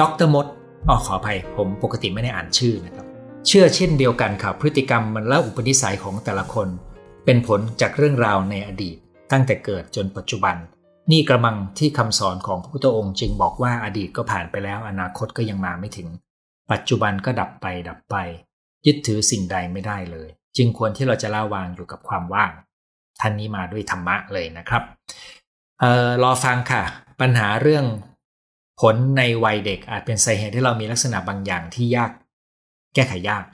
ดรมดอ๋อขออภัยผมปกติไม่ได้อ่านชื่อนะครับ เชื่อเช่นเดียวกันครับพฤติกรรมมันและอุปนิสัยของแต่ละคน เป็นผลจากเรื่องราวในอดีต ตั้งแต่เกิดจนปัจจุบัน นี่กระมังที่คำสอนของพระพุทธองค์จึงบอกว่าอดีตก็ผ่านไปแล้วอนาคตก็ยังมาไม่ถึง ปัจจุบันก็ดับไปดับไป ยึดถือสิ่งใดไม่ได้เลย จึงควรที่เราจะละวางอยู่กับความว่าง ท่านนี้มาด้วยธรรมะเลยนะครับออรอฟังค่ะ ปัญหาเรื่อง ผลในวัยเด็กอาจเป็นสาเหตุที่เรามีลักษณะบางอย่างที่ยาก แก้ไขยาก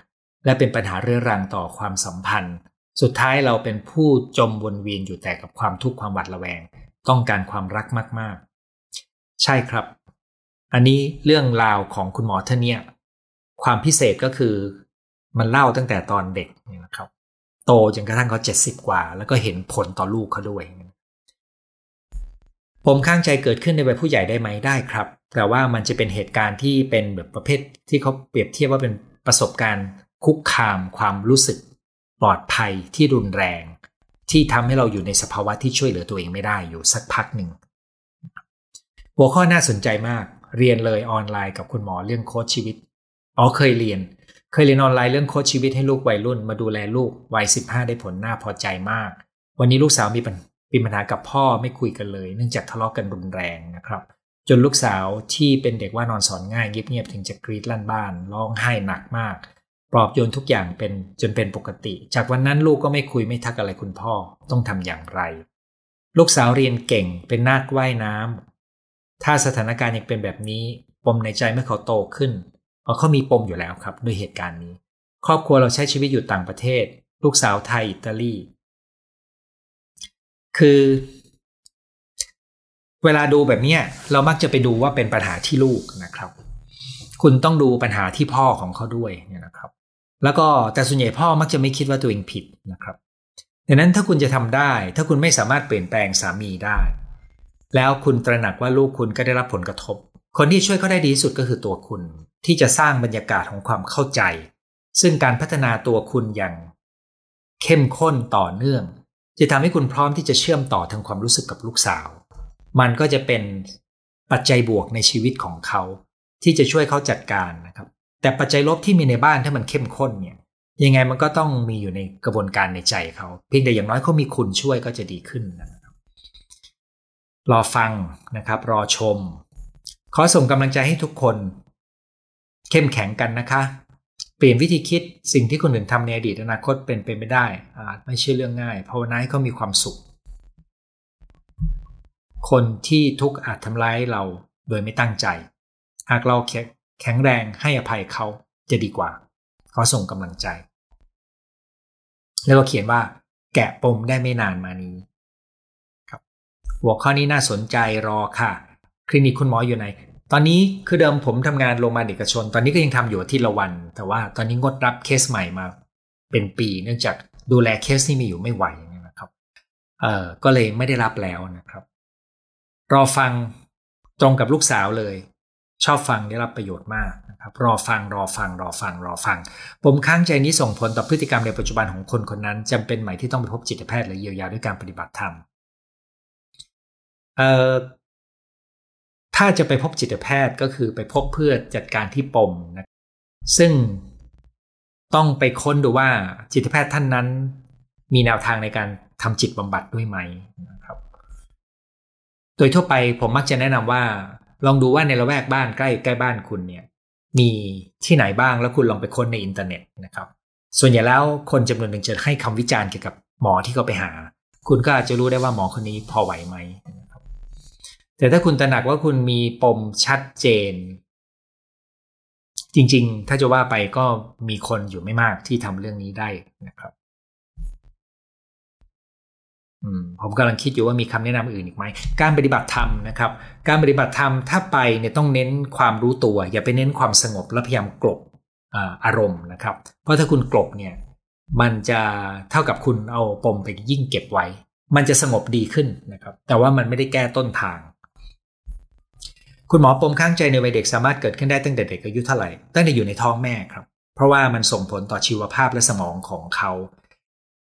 และเป็นปัญหาเรื้อรังต่อความสัมพันธ์ สุดท้ายเราเป็นผู้จมวนเวียนอยู่แต่กับความทุกข์ความหวาดระแวง ต้องการความรักมาก ๆ ใช่ครับ อันนี้เรื่องราวของคุณหมอท่านเนี่ยความพิเศษก็คือมันเล่าตั้งแต่ตอนเด็กนะครับ โตจนกระทั่งเขาเจ็ดสิบกว่า แล้วก็เห็นผลต่อลูกเขาด้วย ผมข้างใจเกิดขึ้นในวัยผู้ใหญ่ได้ไหมได้ครับ แต่ว่ามันจะเป็นเหตุการณ์ที่เป็นแบบประเภทที่เขาเปรียบเทียบว่าเป็นประสบการณ์คุกคามความรู้สึก ปลอดภัยที่รุนแรง ที่ทำให้เราอยู่ในสภาวะที่ช่วยเหลือตัวเองไม่ได้อยู่สักพักหนึ่ง หัวข้อน่าสนใจมาก เรียนเลยออนไลน์กับคุณหมอเรื่องโค้ชชีวิตอ๋อเคยเรียน เคยเรียนออนไลน์เรื่องโค้ชชีวิตให้ลูกวัยรุ่น มาดูแลลูกวัยสิบห้าได้ผลน่าพอใจมาก วันนี้ลูกสาวมีปัญ มีปัญหากับพ่อไม่คุยกันเลย เนื่องจากทะเลาะกกันรุนแรงนะครับ จนลูกสาวที่เป็นเด็กว่านอนสอนง่ายเงียบๆถึงจะกรีดลั่นบ้านร้องไห้หนักมาก ปลอบโยนทุกอย่างเป็นจนเป็นปกติ จากวันนั้นลูกก็ไม่คุยไม่ทักอะไรคุณพ่อต้องทำอย่างไร ลูกสาวเรียนเก่งเป็นนาคว่ายน้ำถ้าสถานการณ์ยังเป็นแบบนี้ปมในใจเมื่อเขาโตขึ้นเพราะเขามีปมอยู่แล้วครับด้วยเหตุการณ์นี้ ครอบครัวเราใช้ชีวิตอยู่ต่างประเทศ ลูกสาวไทยอิตาลี คือ เวลาดูแบบเนี้ยเรามักจะไปดูว่าเป็นปัญหาที่ลูกนะครับ คุณต้องดูปัญหาที่พ่อของเขาด้วยนะครับ แล้วก็แต่ส่วนใหญ่พ่อมักจะไม่คิดว่าตัวเองผิดนะครับดังนั้นถ้าคุณจะทำได้ ถ้าคุณไม่สามารถเปลี่ยนแปลงสามีได้ แล้วคุณตระหนักว่าลูกคุณก็ได้รับผลกระทบ คนที่ช่วยเขาได้ดีที่สุดก็คือตัวคุณ ที่จะสร้างบรรยากาศของความเข้าใจ ซึ่งการพัฒนาตัวคุณอย่าง เข้มข้นต่อเนื่อง จะทำให้คุณพร้อมที่จะเชื่อมต่อทางความรู้สึกกับลูกสาว มันก็จะเป็นปัจจัยบวกในชีวิตของเขา ที่จะช่วยเขาจัดการนะครับ แต่ปัจจัยลบที่มีในบ้านถ้ามันเข้มข้นเนี่ยยังไงมันก็ต้องมีอยู่ในกระบวนการในใจเขา เพียงแต่อย่างน้อยเขามีคุณช่วยก็จะดีขึ้นนะครับรอฟังนะครับ รอชม ขอส่งกำลังใจให้ทุกคน เข้มแข็งกันนะคะ เปลี่ยนวิธีคิดสิ่งที่คนอื่นทำในอดีตอนาคตเป็นไปไม่ได้อาจไม่ใช่เรื่องง่ายภาวนาให้เขามีความสุข คนที่ทุกข์อาจทำร้ายเราโดยไม่ตั้งใจ หากเราแข็งแรงให้อภัยเขาจะดีกว่าเขาส่งกำลังใจ แล้วก็เขียนว่า แกะปมได้ไม่นานมานี้ครับหัวข้อนี้น่าสนใจรอค่ะ คลินิกคุณหมออยู่ไหน ตอนนี้คือเดิมผมทำงานโรงพยาบาลเอกชน ตอนนี้ก็ยังทำอยู่อาทิตย์ละวัน แต่ว่าตอนนี้งดรับเคสใหม่มาเป็นปี เนื่องจากดูแลเคสที่มีอยู่ไม่ไหวนะครับ เอ่อก็เลยไม่ได้รับแล้วนะครับ รอฟังตรงกับลูกสาวเลย ชอบฟังได้รับประโยชน์มากนะครับ รอฟังรอฟัง รอฟัง รอฟัง ผมค้างใจนี้ส่งผลต่อพฤติกรรมในปัจจุบันของคนคนนั้นจำเป็นไหมที่ต้องไปพบจิตแพทย์หรือเยียวยาด้วยการปฏิบัติธรรมเอ่อ ถ้าจะไปพบจิตแพทย์ก็คือไปพบเพื่อจัดการที่ปมนะซึ่งต้องไปค้นดูว่าจิตแพทย์ท่านนั้น มีแนวทางในการทำจิตบำบัดด้วยไหมนะครับ โดยทั่วไปผมมักจะแนะนำว่า ลองดูว่าในละแวกบ้านใกล้ใกล้บ้านคุณเนี่ย มีที่ไหนบ้างแล้วคุณลองไปค้นในอินเทอร์เน็ตนะครับ ส่วนใหญ่แล้วคนจำนวนหนึ่งจะให้คำวิจารณ์เกี่ยวกับหมอที่เขาไปหา คุณก็อาจจะรู้ได้ว่าหมอคนนี้พอไหวไหม แต่ถ้าคุณตระหนักว่าคุณมีปมชัดเจน จริง ๆ ถ้าจะว่าไปก็มีคนอยู่ไม่มากที่ทำเรื่องนี้ได้นะครับผมกำลังคิดอยู่ว่ามีคำแนะนำอื่นอีกไหม การปฏิบัติธรรมนะครับ การปฏิบัติธรรมถ้าไปเนี่ยต้องเน้นความรู้ตัว อย่าไปเน้นความสงบและพยายามกลบอารมณ์นะครับ เพราะถ้าคุณกลบเนี่ยมันจะเท่ากับคุณเอาปมไปยิ่งเก็บไว้ มันจะสงบดีขึ้นนะครับ แต่ว่ามันไม่ได้แก้ต้นทาง คุณหมอปมข้างใจในวัยเด็กสามารถเกิดขึ้นได้ตั้งแต่เด็กอายุเท่าไหร่ตั้งแต่อยู่ในท้องแม่ครับ เพราะว่ามันส่งผลต่อชีวภาพและสมองของเขา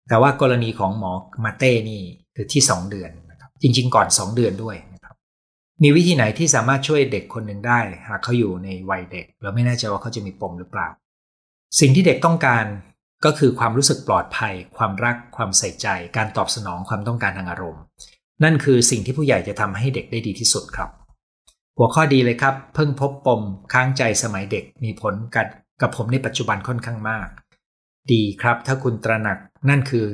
แต่ว่ากรณีของหมอมาเต้นี่คือที่สองเดือนนะครับจริง ๆ ก่อนสองเดือนด้วยนะครับมีวิธีไหนที่สามารถช่วยเด็กคนหนึ่งได้หากเขาอยู่ในวัยเด็กแล้วไม่แน่ใจว่าเขาจะมีปมหรือเปล่า สิ่งที่เด็กต้องการก็คือความรู้สึกปลอดภัย ความรัก ความใส่ใจ การตอบสนองความต้องการทางอารมณ์ นั่นคือสิ่งที่ผู้ใหญ่จะทำให้เด็กได้ดีที่สุดครับ หัวข้อดีเลยครับ เพิ่งพบปมค้างใจสมัยเด็กมีผลกันกับผมในปัจจุบันค่อนข้างมาก ดีครับ ถ้าคุณตระหนักนั่นคือ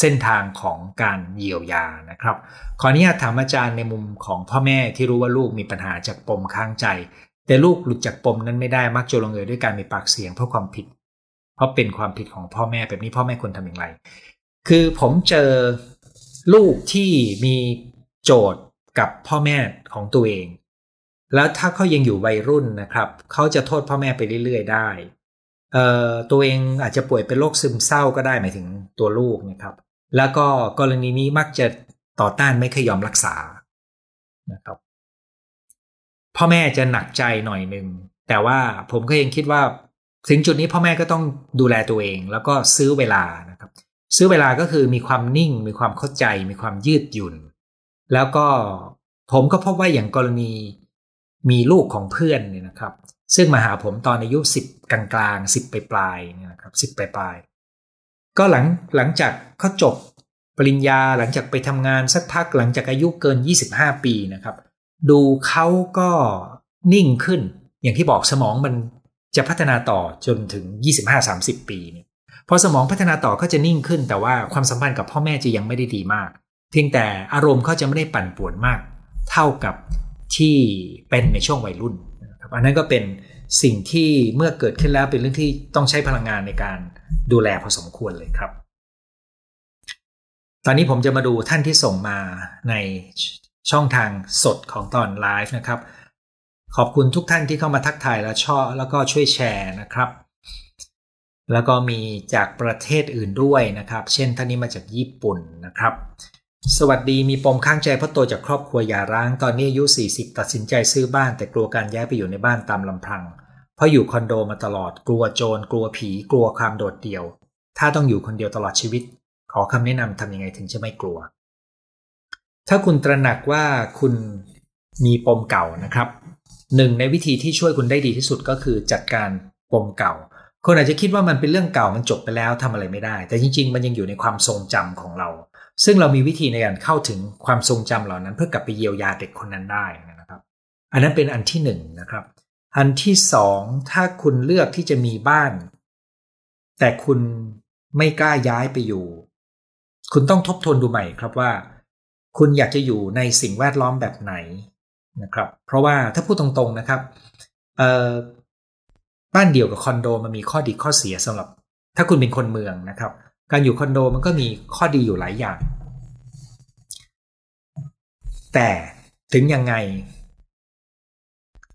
เส้นทางของการเยียวยานะครับ ขออนุญาตถามอาจารย์ในมุมของพ่อแม่ที่รู้ว่าลูกมีปัญหาจากปมค้างใจ แต่ลูกหลุดจากปมนั้นไม่ได้มักจะลงเอยด้วยการมีปากเสียงเพราะความผิด เพราะเป็นความผิดของพ่อแม่แบบนี้พ่อแม่ควรทำอย่างไร คือผมเจอลูกที่มีโจทย์กับพ่อแม่ของตัวเอง แล้วถ้าเขายังอยู่วัยรุ่นนะครับเขาจะโทษพ่อแม่ไปเรื่อย ๆ ได้เอ่อตัวเองอาจจะป่วยเป็นโรคซึมเศร้าก็ได้หมายถึงตัวลูกนะครับ แล้วก็กรณีนี้มักจะต่อต้านไม่เคยยอมรักษานะครับ พ่อแม่จะหนักใจหน่อยหนึ่งแต่ว่าผมก็ยังคิดว่าถึงจุดนี้พ่อแม่ก็ต้องดูแลตัวเองแล้วก็ซื้อเวลานะครับ ซื้อเวลาก็คือมีความนิ่ง มีความเข้าใจ มีความยืดหยุ่น แล้วก็ผมก็พบว่าอย่างกรณี มีลูกของเพื่อนเนี่ยนะครับ ซึ่งมาหาผมตอนอายุสิบกลางกลางสิบปลายปลายเนี่ยนะครับสิบปลายปลายก็หลังหลังจากเขาจบปริญญาหลังจากไปทำงานสักพักหลังจากอายุเกิน 25 ปีนะครับ ดูเขาก็นิ่งขึ้น อย่างที่บอกสมองมันจะพัฒนาต่อจนถึง 25-30 ปีเนี่ยพอสมองพัฒนาต่อก็จะนิ่งขึ้น แต่ว่าความสัมพันธ์กับพ่อแม่จะยังไม่ได้ดีมาก เพียงแต่อารมณ์เขาจะไม่ได้ปั่นป่วนมาก เท่ากับ ที่เป็นในช่วงวัยรุ่นนะครับอันนั้นก็เป็นสิ่งที่เมื่อเกิดขึ้นแล้วเป็นเรื่องที่ต้องใช้พลังงานในการดูแลพอสมควรเลยครับ ตอนนี้ผมจะมาดูท่านที่ส่งมาในช่องทางสดของตอนไลฟ์นะครับ ขอบคุณทุกท่านที่เข้ามาทักทายและชอบแล้วก็ช่วยแชร์นะครับ แล้วก็มีจากประเทศอื่นด้วยนะครับ เช่นท่านนี้มาจากญี่ปุ่นนะครับ สวัสดีมีปมข้างใจเพราะโตจากครอบครัวหย่าร้าง ตอนนี้อายุ 40 ตัดสินใจซื้อบ้าน แต่กลัวการย้ายไปอยู่ในบ้านตามลำพัง เพราะอยู่คอนโดมาตลอดกลัวโจรกลัวผีกลัวความโดดเดี่ยว ถ้าต้องอยู่คนเดียวตลอดชีวิต ขอคำแนะนำทำยังไงถึงจะไม่กลัว ถ้าคุณตระหนักว่าคุณมีปมเก่านะครับหนึ่งในวิธีที่ช่วยคุณได้ดีที่สุดก็คือจัดการปมเก่าคนอาจจะคิดว่ามันเป็นเรื่องเก่ามันจบไปแล้วทำอะไรไม่ได้ แต่จริง ๆ มันยังอยู่ในความทรงจำของเรา ซึ่งเรามีวิธีในการเข้าถึงความทรงจำเหล่านั้น เพื่อกลับไปเยียวยาเด็กคนนั้นได้นะครับ อันนั้นเป็นอันที่หนึ่งนะครับ อันที่สองถ้าคุณเลือกที่จะมีบ้าน แต่คุณไม่กล้าย้ายไปอยู่ คุณต้องทบทวนดูใหม่ครับว่า คุณอยากจะอยู่ในสิ่งแวดล้อมแบบไหนนะครับ เพราะว่าถ้าพูดตรงๆนะครับบ้านเดี่ยวกับคอนโดมันมีข้อดีข้อเสียสำหรับ ถ้าคุณเป็นคนเมืองนะครับ การอยู่คอนโดมันก็มีข้อดีอยู่หลายอย่าง แต่ถึงยังไง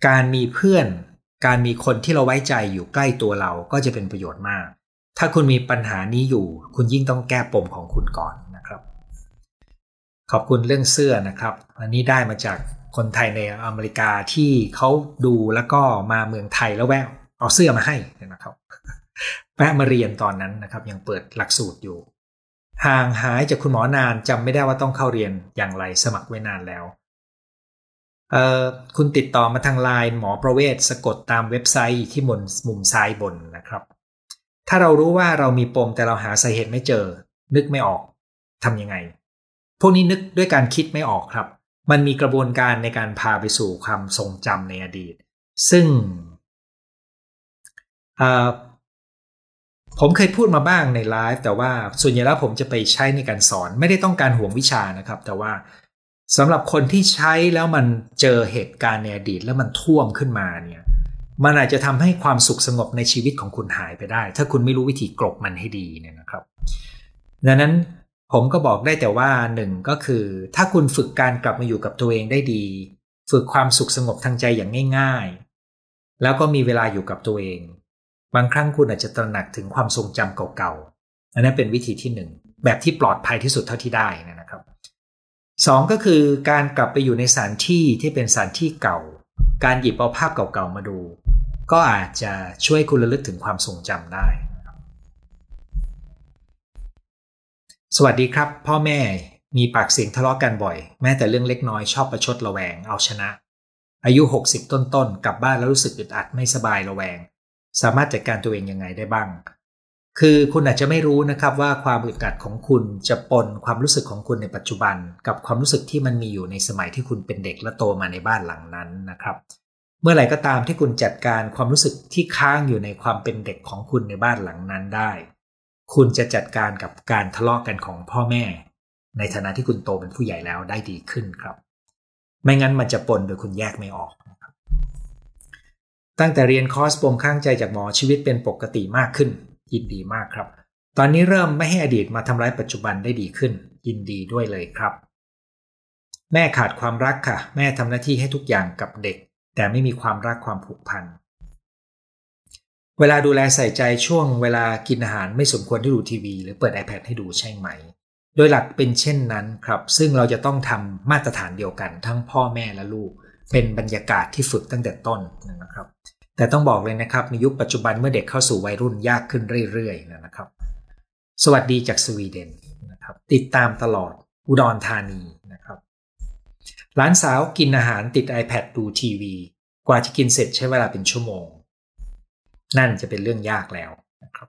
การมีเพื่อน การมีคนที่เราไว้ใจอยู่ใกล้ตัวเราก็จะเป็นประโยชน์มาก ถ้าคุณมีปัญหานี้อยู่ คุณยิ่งต้องแก้ปมของคุณก่อนนะครับ ขอบคุณเรื่องเสื้อนะครับ อันนี้ได้มาจากคนไทยในอเมริกาที่เขาดูแล้วก็มาเมืองไทยแล้วแวะเอาเสื้อมาให้นะครับ แวะมาเรียนตอนนั้นนะครับ ยังเปิดหลักสูตรอยู่ ห่างหายจากคุณหมอนานจำไม่ได้ว่าต้องเข้าเรียนอย่างไรสมัครไว้นานแล้วเอ่อคุณติดต่อมาทางไลน์หมอประเวศสะกดตามเว็บไซต์ที่มุมมุมซ้ายบนนะครับ ถ้าเรารู้ว่าเรามีปมแต่เราหาสาเหตุไม่เจอ นึกไม่ออกทำยังไง พวกนี้นึกด้วยการคิดไม่ออกครับ มันมีกระบวนการในการพาไปสู่ความทรงจำในอดีต ซึ่ง ผมเคยพูดมาบ้างในไลฟ์แต่ว่าส่วนใหญ่แล้วผมจะไปใช้ในการสอน ไม่ได้ต้องการห่วงวิชานะครับ แต่ว่าสำหรับคนที่ใช้แล้วมันเจอเหตุการณ์ในอดีตแล้วมันท่วมขึ้นมาเนี่ยมันอาจจะทำให้ความสุขสงบในชีวิตของคุณหายไปได้ ถ้าคุณไม่รู้วิธีกลบมันให้ดีเนี่ยนะครับ ดังนั้นผมก็บอกได้แต่ว่าหนึ่งก็คือ ถ้าคุณฝึกการกลับมาอยู่กับตัวเองได้ดี ฝึกความสุขสงบทางใจอย่างง่าย ๆ แล้วก็มีเวลาอยู่กับตัวเอง บางครั้งคุณอาจจะตระหนักถึงความทรงจำเก่าๆอันนั้นเป็นวิธีที่หนึ่งแบบที่ปลอดภัยที่สุดเท่าที่ได้นะครับสองก็คือการกลับไปอยู่ในสถานที่ที่เป็นสถานที่เก่า การหยิบเอาภาพเก่าๆมาดู ก็อาจจะช่วยคุณระลึกถึงความทรงจำได้สวัสดีครับ พ่อแม่มีปากเสียงทะเลาะกันบ่อย แม้แต่เรื่องเล็กน้อยชอบประชดระแวงเอาชนะ อายุ 60 ต้นๆกลับบ้านแล้วรู้สึกอึดอัดไม่สบายระแวง สามารถจัดการตัวเองยังไงได้บ้าง คือคุณอาจจะไม่รู้นะครับว่าความอึดอัดของคุณจะปนความรู้สึกของคุณในปัจจุบัน กับความรู้สึกที่มันมีอยู่ในสมัยที่คุณเป็นเด็กและโตมาในบ้านหลังนั้นนะครับ เมื่อไหร่ก็ตามที่คุณจัดการความรู้สึกที่ค้างอยู่ในความเป็นเด็กของคุณในบ้านหลังนั้นได้ คุณจะจัดการกับการทะเลาะกันของพ่อแม่ ในฐานะที่คุณโตเป็นผู้ใหญ่แล้วได้ดีขึ้นครับ ไม่งั้นมันจะปนโดยคุณแยกไม่ออก ตั้งแต่เรียนคอร์สปมข้างใจจากหมอชีวิตเป็นปกติมากขึ้น ยินดีมากครับ ตอนนี้เริ่มไม่ให้อดีตมาทำร้ายปัจจุบันได้ดีขึ้น ยินดีด้วยเลยครับ แม่ขาดความรักค่ะ แม่ทำหน้าที่ให้ทุกอย่างกับเด็ก แต่ไม่มีความรักความผูกพันเวลาดูแลใส่ใจช่วงเวลากินอาหารไม่สมควรที่ดูทีวี หรือเปิด iPad ให้ดูใช่ไหม โดยหลักเป็นเช่นนั้นครับ ซึ่งเราจะต้องทำมาตรฐานเดียวกัน ทั้งพ่อแม่และลูก เป็นบรรยากาศที่ฝึกตั้งแต่ต้นนะครับ แต่ต้องบอกเลยนะครับในยุคปัจจุบันเมื่อเด็กเข้าสู่วัยรุ่นยากขึ้นเรื่อยๆนะครับ สวัสดีจากสวีเดนนะครับติดตามตลอดอุดรธานีนะครับหลานสาวกินอาหารติด iPad ดูทีวี กว่าจะกินเสร็จใช้เวลาเป็นชั่วโมง นั่นจะเป็นเรื่องยากแล้วนะครับ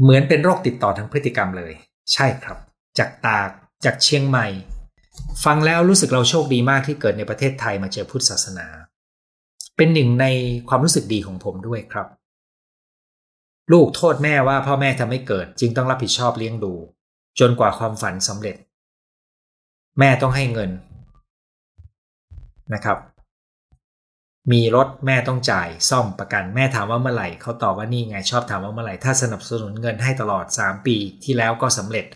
เหมือนเป็นโรคติดต่อทางพฤติกรรมเลย ใช่ครับ จากตากจากเชียงใหม่ ฟังแล้วรู้สึกเราโชคดีมากที่เกิดในประเทศไทยมาเจอพุทธศาสนา เป็นหนึ่งในความรู้สึกดีของผมด้วยครับ ลูกโทษแม่ว่าพ่อแม่ทำให้เกิดจึงต้องรับผิดชอบเลี้ยงดู จนกว่าความฝันสำเร็จ แม่ต้องให้เงินนะครับ มีรถแม่ต้องจ่ายซ่อมประกันแม่ถามว่าเมื่อไหร่เขาตอบว่านี่ไงชอบถามว่าเมื่อไหร่ถ้าสนับสนุนเงินให้ตลอด 3 ปีที่แล้วก็สำเร็จ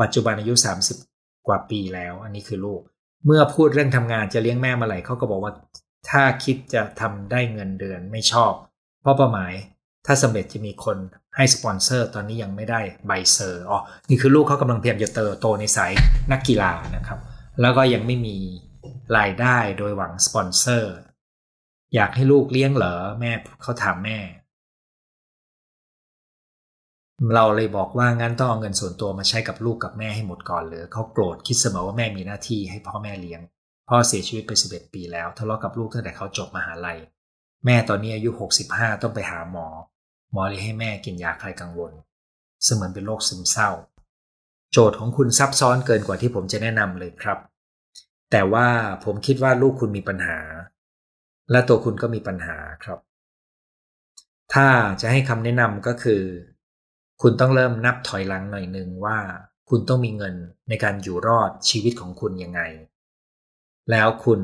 ปัจจุบันอายุ30 กว่าปีแล้ว อันนี้คือลูก เมื่อพูดเรื่องทำงานจะเลี้ยงแม่เมื่อไหร่เขาก็บอกว่า ถ้าคิดจะทำได้เงินเดือนไม่ชอบ เพราะเป้าหมายถ้าสำเร็จจะมีคนให้สปอนเซอร์ ตอนนี้ยังไม่ได้ใบเซอร์อ๋อนี่คือลูกเขากำลังพยายามจะเติบโตในสายนักกีฬานะครับ แล้วก็ยังไม่มีรายได้โดยหวังสปอนเซอร์ อยากให้ลูกเลี้ยงเหรอแม่เขาถามแม่ เราเลยบอกว่างั้นต้องเอาเงินส่วนตัวมาใช้กับลูกกับแม่ให้หมดก่อนเลยเขาโกรธคิดเสมอว่าแม่มีหน้าที่ให้พ่อแม่เลี้ยง พ่อเสียชีวิตไปสิบเอ็ดปีแล้วทะเลาะกับลูกตั้งแต่เขาจบมหาลัย แม่ตอนนี้อายุหกสิบห้าต้องไปหาหมอ หมอเลยให้แม่กินยาคลายกังวล เสมือนเป็นโรคซึมเศร้า โจทย์ของคุณซับซ้อนเกินกว่าที่ผมจะแนะนำเลยครับ แต่ว่าผมคิดว่าลูกคุณมีปัญหา และตัวคุณก็มีปัญหาครับ ถ้าจะให้คำแนะนำก็คือ คุณต้องเริ่มนับถอยหลังหน่อยหนึ่งว่า คุณต้องมีเงินในการอยู่รอดชีวิตของคุณยังไง แล้วคุณ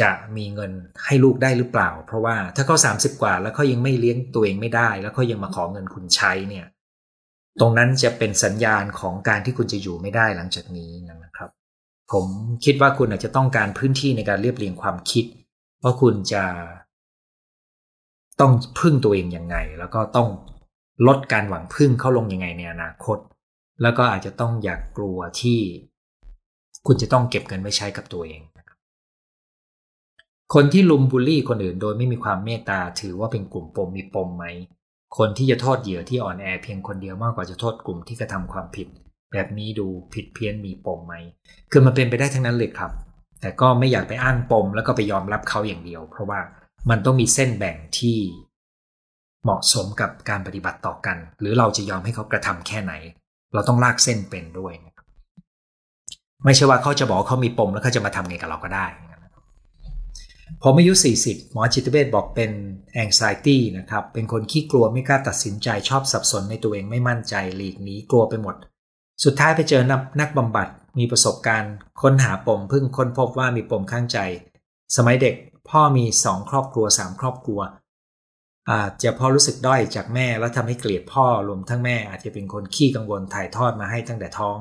จะมีเงินให้ลูกได้หรือเปล่า เพราะว่าถ้าเขา30กว่า แล้วเขายังไม่เลี้ยงตัวเองไม่ได้ แล้วเขายังมาขอเงินคุณใช้เนี่ย ตรงนั้นจะเป็นสัญญาณของการที่คุณจะอยู่ไม่ได้หลังจากนี้นะครับ ผมคิดว่าคุณอาจจะต้องการพื้นที่ในการเรียบเรียงความคิดว่าคุณจะ ต้องพึ่งตัวเองยังไง แล้วก็ต้อง ลดการหวังพึ่งเข้าลงยังไงในอนาคต แล้วก็อาจจะต้องอยากกลัวที่ คุณจะต้องเก็บเงินไว้ใช้กับตัวเองคนที่ลุมบูลลี่คนอื่นโดยไม่มีความเมตตาถือว่าเป็นกลุ่มปมมีปมไหม คนที่จะโทษเหยื่อที่อ่อนแอเพียงคนเดียวมากกว่าจะโทษกลุ่มที่กระทำความผิด แบบนี้ดูผิดเพี้ยนมีปมไหม คือมันเป็นไปได้ทั้งนั้นเลยครับ แต่ก็ไม่อยากไปอ้างปมแล้วก็ไปยอมรับเขาอย่างเดียว เพราะว่ามันต้องมีเส้นแบ่งที่ เหมาะสมกับการปฏิบัติต่อกัน หรือเราจะยอมให้เขากระทำแค่ไหน เราต้องลากเส้นเป็นด้วยนะครับไม่ใช่ว่าเขาจะบอกเขามีปมแล้วเขาจะมาทำไงกับเราก็ได้ผมอายุ 40 หมอจิตเวชบอกเป็น anxiety นะครับ เป็นคนขี้กลัวไม่กล้าตัดสินใจชอบสับสนในตัวเองไม่มั่นใจหลีกหนีกลัวไปหมด สุดท้ายไปเจอนักนักบำบัดมีประสบการณ์ค้นหาปมเพิ่งค้นพบว่ามีปมข้างใจ สมัยเด็กพ่อมีสองครอบครัวสามครอบครัว อาจจะพ่อรู้สึกด้อยจากแม่แล้วทำให้เกลียดพ่อรวมทั้งแม่อาจจะเป็นคนขี้กังวลถ่ายทอดมาให้ตั้งแต่ท้อง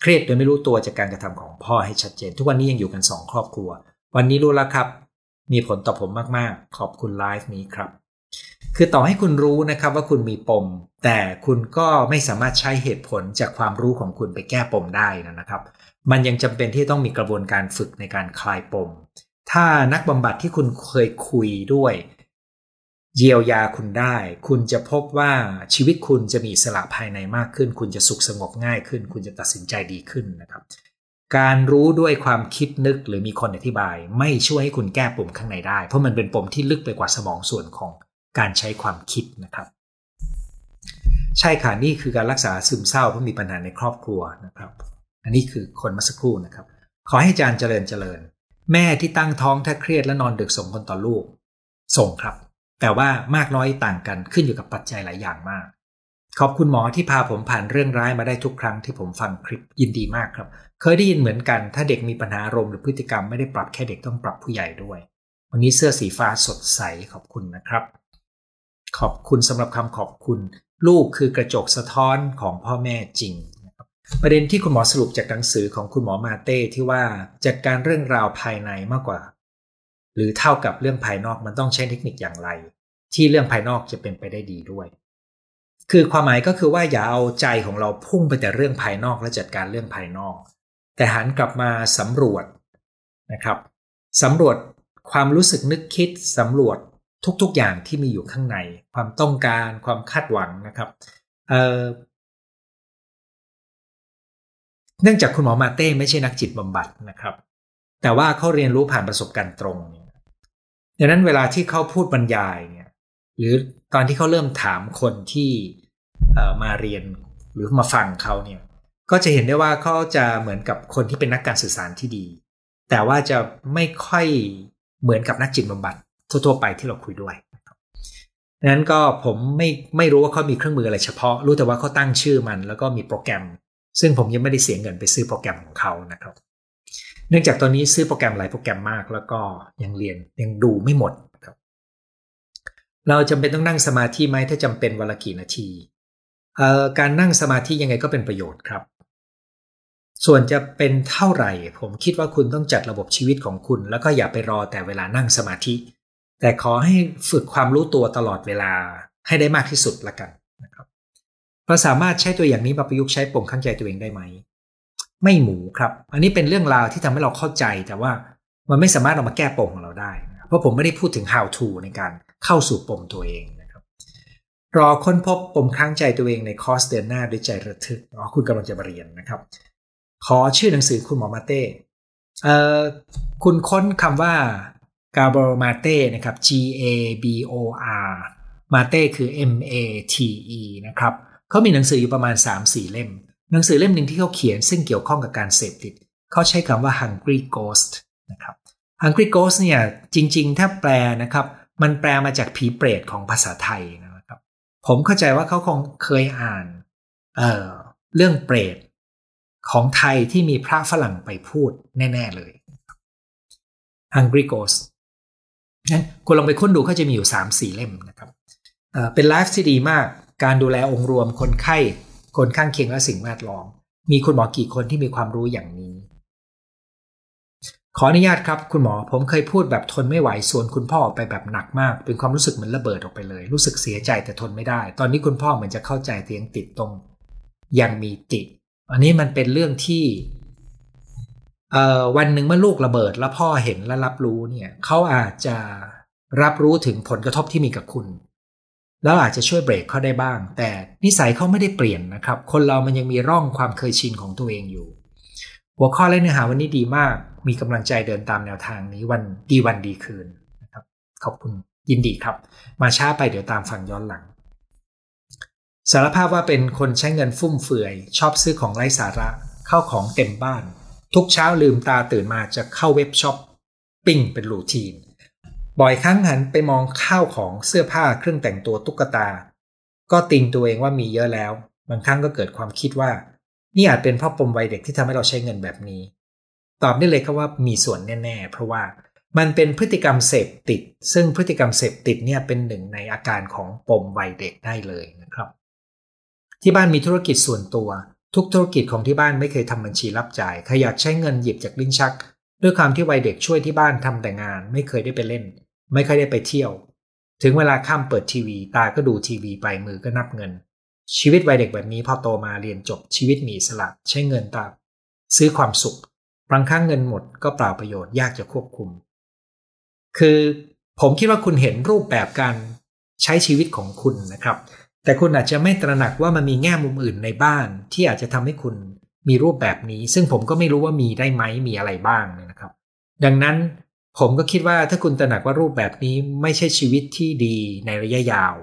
เครียดโดยไม่รู้ตัวจากการกระทำของพ่อให้ชัดเจน ทุกวันนี้ยังอยู่กันสองครอบครัว วันนี้รู้แล้วครับ มีผลต่อผมมากๆ ขอบคุณไลฟ์นี้ครับ คือต่อให้คุณรู้นะครับว่าคุณมีปม แต่คุณก็ไม่สามารถใช้เหตุผลจากความรู้ของคุณไปแก้ปมได้นะครับ มันยังจำเป็นที่ต้องมีกระบวนการฝึกในการคลายปม ถ้านักบำบัดที่คุณเคยคุยด้วย เยียวยาคุณได้ คุณจะพบว่าชีวิตคุณจะมีอิสระภายในมากขึ้น คุณจะสุขสงบง่ายขึ้น คุณจะตัดสินใจดีขึ้นนะครับ การรู้ด้วยความคิดนึกหรือมีคนอธิบาย ไม่ช่วยให้คุณแก้ปมข้างในได้ เพราะมันเป็นปมที่ลึกไปกว่าสมองส่วนของการใช้ความคิดนะครับ ใช่ค่ะนี่คือการรักษาซึมเศร้าเพราะมีปัญหาในครอบครัวนะครับ อันนี้คือคนมาสักครู่นะครับ ขอให้อาจารย์เจริญเจริญ แม่ที่ตั้งท้องถ้าเครียดและนอนดึกส่งผลต่อลูก ส่งครับ แต่ว่ามากน้อยต่างกันขึ้นอยู่กับปัจจัยหลายอย่างมาก ขอบคุณหมอที่พาผมผ่านเรื่องร้ายมาได้ทุกครั้งที่ผมฟังคลิปยินดีมากครับ เคยได้ยินเหมือนกัน ถ้าเด็กมีปัญหาอารมณ์หรือพฤติกรรมไม่ได้ปรับแค่เด็กต้องปรับผู้ใหญ่ด้วย วันนี้เสื้อสีฟ้าสดใสขอบคุณนะครับ ขอบคุณสำหรับคำขอบคุณ ลูกคือกระจกสะท้อนของพ่อแม่จริงประเด็นที่คุณหมอสรุปจากหนังสือของคุณหมอมาเต้ที่ว่าจัดการเรื่องราวภายในมากกว่า หรือเท่ากับเรื่องภายนอกมันต้องใช้เทคนิคอย่างไร ที่เรื่องภายนอกจะเป็นไปได้ดีด้วย คือความหมายก็คือว่าอย่าเอาใจของเราพุ่งไปแต่เรื่องภายนอกและจัดการเรื่องภายนอก แต่หันกลับมาสำรวจนะครับสำรวจความรู้สึกนึกคิดสำรวจทุกๆอย่างที่มีอยู่ข้างใน ความต้องการความคาดหวังนะครับเเนื่องจากคุณหมอมาเต้ไม่ใช่นักจิตบำบัดนะครับ แต่ว่าเขาเรียนรู้ผ่านประสบการณ์ตรง ดังนั้นเวลาที่เขาพูดบรรยายเนี่ยหรือตอนที่เขาเริ่มถามคนที่มาเรียนหรือมาฟังเขาเนี่ยก็จะเห็นได้ว่าเขาจะเหมือนกับคนที่เป็นนักการสื่อสารที่ดี แต่ว่าจะไม่ค่อยเหมือนกับนักจิตบำบัดทั่วๆไปที่เราคุยด้วยดังนั้นก็ผมไม่ไม่รู้ว่าเขามีเครื่องมืออะไรเฉพาะ รู้แต่ว่าเขาตั้งชื่อมัน แล้วก็มีโปรแกรม ซึ่งผมยังไม่ได้เสียเงินไปซื้อโปรแกรมของเขานะครับ เนื่องจากตอนนี้ซื้อโปรแกรมหลายโปรแกรมมาก แล้วก็ยังเรียนยังดูไม่หมดครับ เราจำเป็นต้องนั่งสมาธิไหมถ้าจำเป็นวันละกี่นาทีการนั่งสมาธิยังไงก็เป็นประโยชน์ครับ ส่วนจะเป็นเท่าไหร่ ผมคิดว่าคุณต้องจัดระบบชีวิตของคุณ แล้วก็อย่าไปรอแต่เวลานั่งสมาธิ แต่ขอให้ฝึกความรู้ตัวตลอดเวลาให้ได้มากที่สุดละกันนะครับเราสามารถใช้ตัวอย่างนี้มาประยุกต์ใช้ปมข้างใจตัวเองได้ไหม ไม่หมูครับ อันนี้เป็นเรื่องราวที่ทำให้เราเข้าใจแต่ว่ามันไม่สามารถเอามาแก้ปมของเราได้ เพราะผมไม่ได้พูดถึง how to ในการเข้าสู่ปมตัวเองนะครับ รอค้นพบปมข้างใจตัวเองในคอร์สเดือนหน้าด้วยใจระทึกอ๋อคุณกำลังจะมาเรียนนะครับ ขอชื่อหนังสือคุณหมอมาเต้เอ่อคุณค้นคำว่ากาโบมาเต้นะครับ G A B O R มาเต้คือ M A T E นะครับเขามีหนังสืออยู่ประมาณ 3-4 เล่ม หนังสือเล่มหนึ่งที่เขาเขียนซึ่งเกี่ยวข้องกับการเสพติด เขาใช้คำว่า Hungry Ghost นะครับ Hungry Ghost เนี่ยจริง ๆ ถ้าแปลนะครับ มันแปลมาจากผีเปรตของภาษาไทยนะครับ ผมเข้าใจว่าเขาคงเคยอ่านเเรื่องเปรตของไทยที่มีพระฝรั่งไปพูดแน่ ๆ เลย Hungry Ghost นั้นคุณลองไปค้นดูก็จะมีอยู่ 3 4 เล่มนะครับ เป็นไลฟ์ที่ดีมาก การดูแลองค์รวมคนไข้ คนข้างเคียงและสิ่งแวดล้อม มีคุณหมอกี่คนที่มีความรู้อย่างนี้ ขออนุญาตครับคุณหมอผมเคยพูดแบบทนไม่ไหวส่วนคุณพ่อไปแบบหนักมาก เป็นความรู้สึกเหมือนระเบิดออกไปเลย รู้สึกเสียใจแต่ทนไม่ได้ ตอนนี้คุณพ่อเหมือนจะเข้าใจเตียงติดตรง ยังมีติดอันนี้มันเป็นเรื่องที่วันหนึ่งเมื่อลูกระเบิดแล้วพ่อเห็นและรับรู้เนี่ยเขาอาจจะรับรู้ถึงผลกระทบที่มีกับคุณ แล้วอาจจะช่วยเบรกเขาได้บ้าง แต่นิสัยเขาไม่ได้เปลี่ยนนะครับ คนเรามันยังมีร่องความเคยชินของตัวเองอยู่ หัวข้อและเนื้อหาวันนี้ดีมาก มีกำลังใจเดินตามแนวทางนี้วันดีวันดีคืนนะครับ ขอบคุณยินดีครับ มาช้าไปเดี๋ยวตามฟังย้อนหลัง สารภาพว่าเป็นคนใช้เงินฟุ่มเฟือย ชอบซื้อของไร้สาระเข้าของเต็มบ้าน ทุกเช้าลืมตาตื่นมาจะเข้าเว็บช็อปปิ้งเป็นรูทีน บ่อยครั้งหันไปมองข้าวของเสื้อผ้าเครื่องแต่งตัวตุ๊กตา ก็ติงตัวเองว่ามีเยอะแล้ว บางครั้งก็เกิดความคิดว่า นี่อาจเป็นเพราะปมวัยเด็กที่ทำให้เราใช้เงินแบบนี้ ตอบได้เลยครับว่ามีส่วนแน่ ๆ เพราะว่ามันเป็นพฤติกรรมเสพติด ซึ่งพฤติกรรมเสพติดเนี่ยเป็นหนึ่งในอาการของปมวัยเด็กได้เลยนะครับ ที่บ้านมีธุรกิจส่วนตัว ทุกธุรกิจของที่บ้านไม่เคยทำบัญชีรับจ่ายใครอยากใช้เงินหยิบจากลิ้นชัก ด้วยความที่วัยเด็กช่วยที่บ้านทำแต่งานไม่เคยได้ไปเล่น ไม่เคยได้ไปเที่ยว ถึงเวลาข้ามเปิดทีวี ตาก็ดูทีวีไปมือก็นับเงิน ชีวิตวัยเด็กแบบนี้พอโตมาเรียนจบชีวิตมีสลัดใช้เงินตามซื้อความสุขบางครั้งเงินหมดก็เปล่าประโยชน์ยากจะควบคุม คือผมคิดว่าคุณเห็นรูปแบบการใช้ชีวิตของคุณนะครับ แต่คุณอาจจะไม่ตระหนักว่ามันมีแง่มุมอื่นในบ้าน ที่อาจจะทำให้คุณมีรูปแบบนี้ ซึ่งผมก็ไม่รู้ว่ามีได้ไหมมีอะไรบ้างนะครับ ดังนั้น ผมก็คิดว่าถ้าคุณตระหนักว่ารูปแบบนี้ไม่ใช่ชีวิตที่ดีในระยะยาว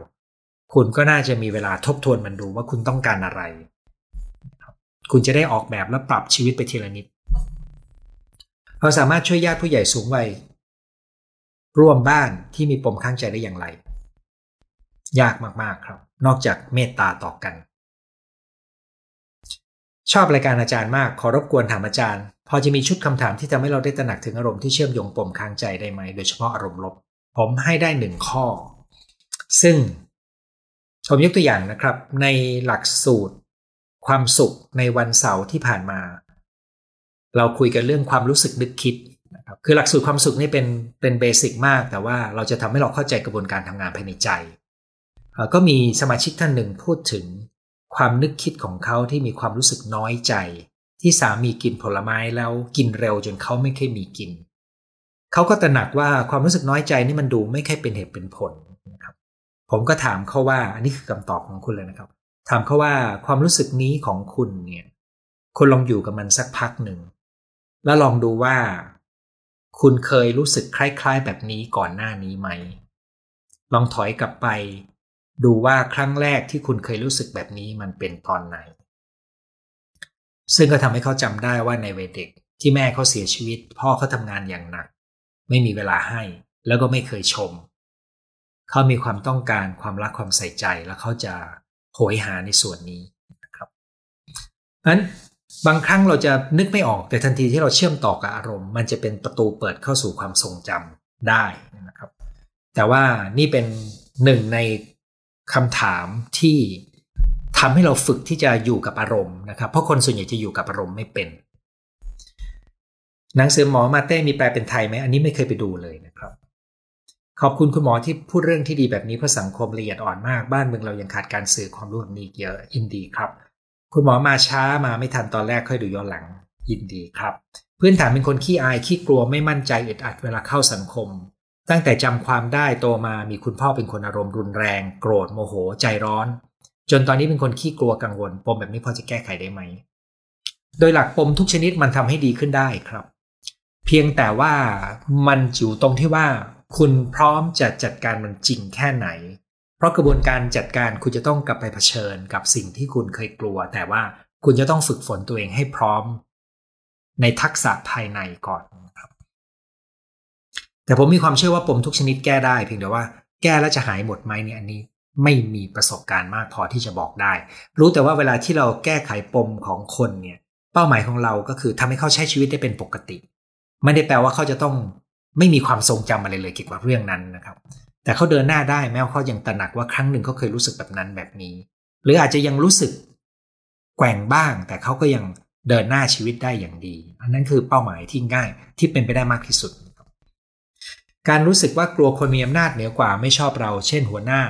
คุณก็น่าจะมีเวลาทบทวนมันดูว่าคุณต้องการอะไร คุณจะได้ออกแบบและปรับชีวิตไปทีละนิด เราสามารถช่วยญาติผู้ใหญ่สูงวัยร่วมบ้านที่มีปมข้างใจได้อย่างไร ยากมากๆครับ นอกจากเมตตาต่อกัน ชอบรายการอาจารย์มากขอรบกวนถามอาจารย์ พอจะมีชุดคำถามที่ทำให้เราได้ตระหนักถึงอารมณ์ที่เชื่อมโยงปมข้างใจได้ไหม โดยเฉพาะอารมณ์ลบ ผมให้ได้หนึ่งข้อ ซึ่งผมยกตัวอย่างนะครับ ในหลักสูตร ความสุขในวันเสาร์ที่ผ่านมา เราคุยกันเรื่องความรู้สึกนึกคิดนะครับคือหลักสูตรความสุขนี่เป็นเป็นเบสิกมาก แต่ว่าเราจะทำให้เราเข้าใจกระบวนการทำงานภายในใจ ก็มีสมาชิกท่านหนึ่งพูดถึงความนึกคิดของเขาที่มีความรู้สึกน้อยใจ ที่สามีกินผลไม้แล้วกินเร็วจนเขาไม่เคยมีกิน เขาก็ตระหนักว่าความรู้สึกน้อยใจนี่มันดูไม่ค่อยเป็นเหตุเป็นผลนะครับ ผมก็ถามเขาว่า อันนี้คือคำตอบของคุณเลยนะครับ ถามเขาว่าความรู้สึกนี้ของคุณเนี่ยคุณลองอยู่กับมันสักพักหนึ่ง แล้วลองดูว่า คุณเคยรู้สึกคล้ายๆ แบบนี้ก่อนหน้านี้ไหม ลองถอยกลับไป ดูว่าครั้งแรกที่คุณเคยรู้สึกแบบนี้มันเป็นตอนไหน ซึ่งก็ทำให้เขาจำได้ว่าในวัยเด็กที่แม่เขาเสียชีวิต พ่อเขาทำงานอย่างหนัก ไม่มีเวลาให้ แล้วก็ไม่เคยชม เขามีความต้องการความรักความใส่ใจแล้วเขาจะโหยหาในส่วนนี้นะครับนั้นบางครั้งเราจะนึกไม่ออกแต่ทันทีที่เราเชื่อมต่อกับอารมณ์ มันจะเป็นประตูเปิดเข้าสู่ความทรงจำได้นะครับ แต่ว่านี่เป็นหนึ่งในคำถามที่ ทำให้เราฝึกที่จะอยู่กับอารมณ์นะครับ เพราะคนส่วนใหญ่จะอยู่กับอารมณ์ไม่เป็น หนังสือหมอมาเต้มีแปลเป็นไทยไหมอันนี้ไม่เคยไปดูเลยนะครับ ขอบคุณคุณหมอที่พูดเรื่องที่ดีแบบนี้เพื่อสังคมละเอียดอ่อนมากบ้านเมืองเรายังขาดการสื่อความรู้แบบนี้เยอะอินดีครับ คุณหมอมาช้ามาไม่ทันตอนแรกค่อยดูย้อนหลังยินดีครับ พื้นฐานเป็นคนขี้อายขี้กลัวไม่มั่นใจอึดอัดเวลาเข้าสังคมตั้งแต่จำความได้โตมามีคุณพ่อเป็นคนอารมณ์รุนแรง โกรธโมโห ใจร้อน จนตอนนี้เป็นคนขี้กลัวกังวล ปมแบบนี้พอจะแก้ไขได้ไหม โดยหลักปมทุกชนิดมันทำให้ดีขึ้นได้ครับ เพียงแต่ว่ามันอยู่ตรงที่ว่า คุณพร้อมจะจัดการมันจริงแค่ไหน เพราะกระบวนการจัดการคุณจะต้องกลับไปเผชิญกับสิ่งที่คุณเคยกลัว แต่ว่าคุณจะต้องฝึกฝนตัวเองให้พร้อม ในทักษะภายในก่อนครับ แต่ผมมีความเชื่อว่าปมทุกชนิดแก้ได้ เพียงแต่ว่าแก้แล้วจะหายหมดไหมเนี่ยอันนี้ ไม่มีประสบการณ์มากพอที่จะบอกได้ รู้แต่ว่าเวลาที่เราแก้ไขปมของคนเนี่ยเป้าหมายของเราก็คือทำให้เขาใช้ชีวิตได้เป็นปกติ ไม่ได้แปลว่าเขาจะต้องไม่มีความทรงจำอะไรเลยเกี่ยวกับเรื่องนั้นนะครับ แต่เขาเดินหน้าได้แม้ว่าเขายังตระหนักว่าครั้งหนึ่งเขาเคยรู้สึกแบบนั้นแบบนี้ หรืออาจจะยังรู้สึกแกว่งบ้าง แต่เขาก็ยังเดินหน้าชีวิตได้อย่างดี อันนั้นคือเป้าหมายที่ง่ายที่เป็นไปได้มากที่สุด การรู้สึกว่ากลัวคนมีอำนาจเหนือกว่าไม่ชอบเรา เช่นหัวหน้า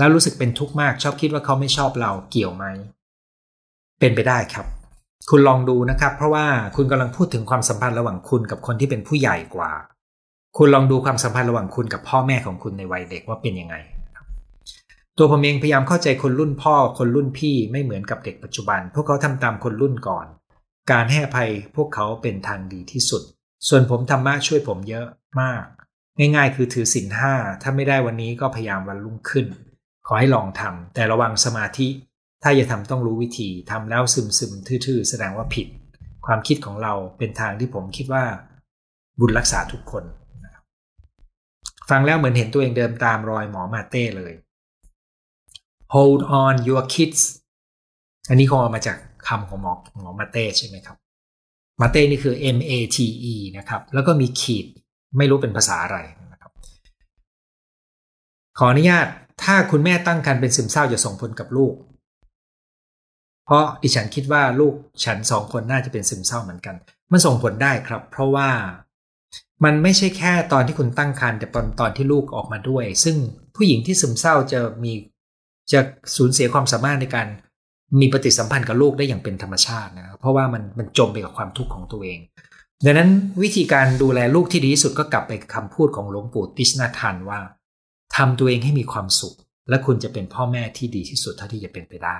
แล้วรู้สึกเป็นทุกข์มากชอบคิดว่าเขาไม่ชอบเราเกี่ยวไหม เป็นไปได้ครับ คุณลองดูนะครับ เพราะว่าคุณกำลังพูดถึงความสัมพันธ์ระหว่างคุณกับคนที่เป็นผู้ใหญ่กว่า คุณลองดูความสัมพันธ์ระหว่างคุณกับพ่อแม่ของคุณในวัยเด็กว่าเป็นยังไง ตัวผมเองพยายามเข้าใจคนรุ่นพ่อ คนรุ่นพี่ไม่เหมือนกับเด็กปัจจุบัน พวกเขาทำตามคนรุ่นก่อน การให้อภัยพวกเขาเป็นทางดีที่สุด ส่วนผมธรรมะช่วยผมเยอะมาก ง่ายๆ คือถือศีลห้าถ้าไม่ได้วันนี้ก็พยายามวันรุ่งขึ้น ขอให้ลองทำแต่ระวังสมาธิ ถ้าจะทำต้องรู้วิธีทำแล้วซึมซึมทื่อๆ แสดงว่าผิด ความคิดของเราเป็นทางที่ผมคิดว่า บุญรักษาทุกคน ฟังแล้วเหมือนเห็นตัวเองเดินตามรอยหมอมาเต้เลย hold on your kids อันนี้คงเอามาจากคำของหมอหมอมาเต้ใช่ไหมครับ มาเต้นี่คือ M A T E นะครับ แล้วก็มีขีดไม่รู้เป็นภาษาอะไรนะครับ ขออนุญาต ถ้าคุณแม่ตั้งครรภ์เป็นซึมเศร้าจะส่งผลกับลูก เพราะดิฉันคิดว่าลูกฉันสองคนน่าจะเป็นซึมเศร้าเหมือนกัน มันส่งผลได้ครับ เพราะว่ามันไม่ใช่แค่ตอนที่คุณตั้งครรภ์แต่ตอนตอนที่ลูกออกมาด้วย ซึ่งผู้หญิงที่ซึมเศร้าจะมีจะสูญเสียความสามารถในการมีปฏิสัมพันธ์กับลูกได้อย่างเป็นธรรมชาตินะเพราะว่ามันมันจมไปกับความทุกข์ของตัวเอง ดังนั้นวิธีการดูแลลูกที่ดีที่สุดก็กลับไปคำพูดของหลวงปู่ติชนาทันว่า ทำตัวเองให้มีความสุข และคุณจะเป็นพ่อแม่ที่ดีที่สุดเท่าที่จะเป็นไปได้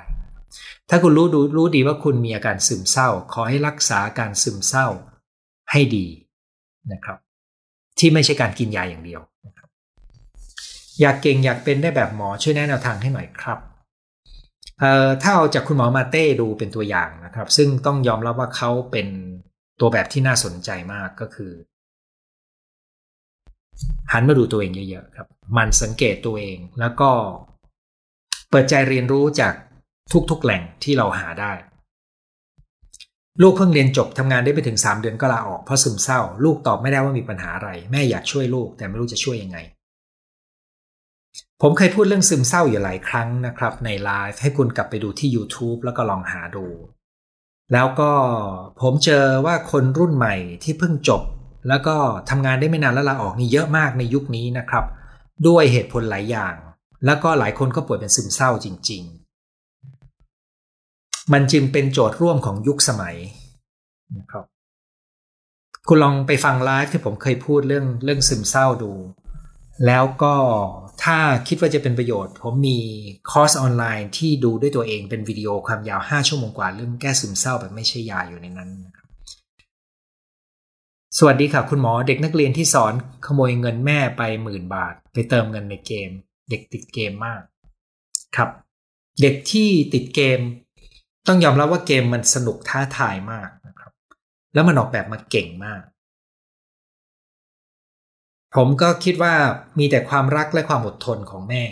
ถ้าคุณรู้ดูรู้ดีว่าคุณมีอาการซึมเศร้า ขอให้รักษาการซึมเศร้าให้ดีนะครับ ที่ไม่ใช่การกินยาอย่างเดียวนะครับอยากเก่งอยากเป็นได้แบบหมอช่วยแนะแนวทางให้หน่อยครับเอ่อถ้าเอาจากคุณหมอมาเต้ดูเป็นตัวอย่างนะครับ ซึ่งต้องยอมรับว่าเขาเป็นตัวแบบที่น่าสนใจมากก็คือ หันมาดูตัวเองเยอะๆครับ มันสังเกตตัวเองแล้วก็เปิดใจเรียนรู้จากทุกๆแหล่งที่เราหาได้ ลูกเพิ่งเรียนจบทำงานได้ไปถึง 3 เดือนก็ลาออกเพราะซึมเศร้า ลูกตอบไม่ได้ว่ามีปัญหาอะไร แม่อยากช่วยลูกแต่ไม่รู้จะช่วยยังไง ผมเคยพูดเรื่องซึมเศร้าอยู่หลายครั้งนะครับ ในไลฟ์ให้คุณกลับไปดูที่ YouTube แล้วก็ลองหาดู แล้วก็ผมเจอว่าคนรุ่นใหม่ที่เพิ่งจบ แล้วก็ทำงานได้ไม่นานแล้วลาออกนี่เยอะมากในยุคนี้นะครับ ด้วยเหตุผลหลายอย่าง แล้วก็หลายคนก็ป่วยเป็นซึมเศร้าจริง ๆ มันจึงเป็นโจทย์ร่วมของยุคสมัยนะครับ คุณลองไปฟังไลฟ์ที่ผมเคยพูดเรื่องเรื่องซึมเศร้าดู แล้วก็ถ้าคิดว่าจะเป็นประโยชน์ ผมมีคอร์สออนไลน์ที่ดูด้วยตัวเองเป็นวิดีโอความยาว 5 ชั่วโมงกว่าเรื่องแก้ซึมเศร้าแบบไม่ใช่ยาอยู่ในนั้นนะครับ สวัสดีค่ะ คุณหมอเด็กนักเรียนที่สอนขโมยเงินแม่ไปหมื่นบาท ไปเติมเงินในเกม เด็กติดเกมมาก ครับ เด็กที่ติดเกม ต้องยอมรับว่าเกมมันสนุกท้าทายมากนะครับ แล้วมันออกแบบมาเก่งมาก ผมก็คิดว่ามีแต่ความรักและความอดทนของแม่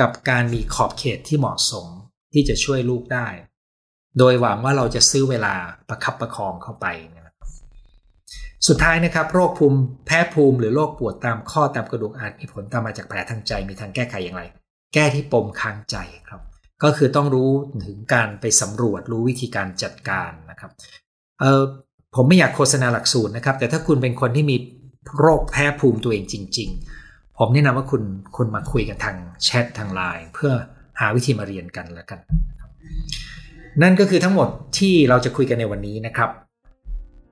กับการมีขอบเขตที่เหมาะสมที่จะช่วยลูกได้ โดยหวังว่าเราจะซื้อเวลาประคับประคองเข้าไปนะ สุดท้ายนะครับโรคภูมิแพ้ภูมิหรือโรคปวดตามข้อตามกระดูกอาจมีผลตามมาจากแผลทางใจมีทางแก้ไขอย่างไร แก้ที่ปมค้างใจครับ ก็คือต้องรู้ถึงการไปสำรวจรู้วิธีการจัดการนะครับเออผมไม่อยากโฆษณาหลักสูตรนะครับ แต่ถ้าคุณเป็นคนที่มีโรคแพ้ภูมิตัวเองจริง ๆ ผมแนะนำว่าคุณคุณมาคุยกันทางแชททางไลน์เพื่อหาวิธีมาเรียนกันแล้วกัน นั่นก็คือทั้งหมดที่เราจะคุยกันในวันนี้นะครับ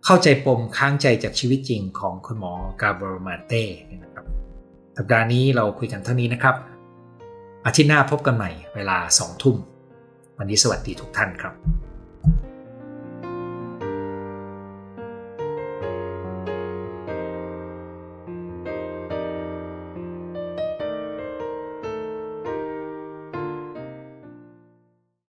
เข้าใจปมค้างใจจากชีวิตจริงของคุณหมอกาเบรมาเต้นะครับ สัปดาห์นี้เราคุยกันเท่านี้นะครับ อาทิตย์หน้าพบกันใหม่เวลาสองทุ่ม วันนี้สวัสดีทุกท่านครับ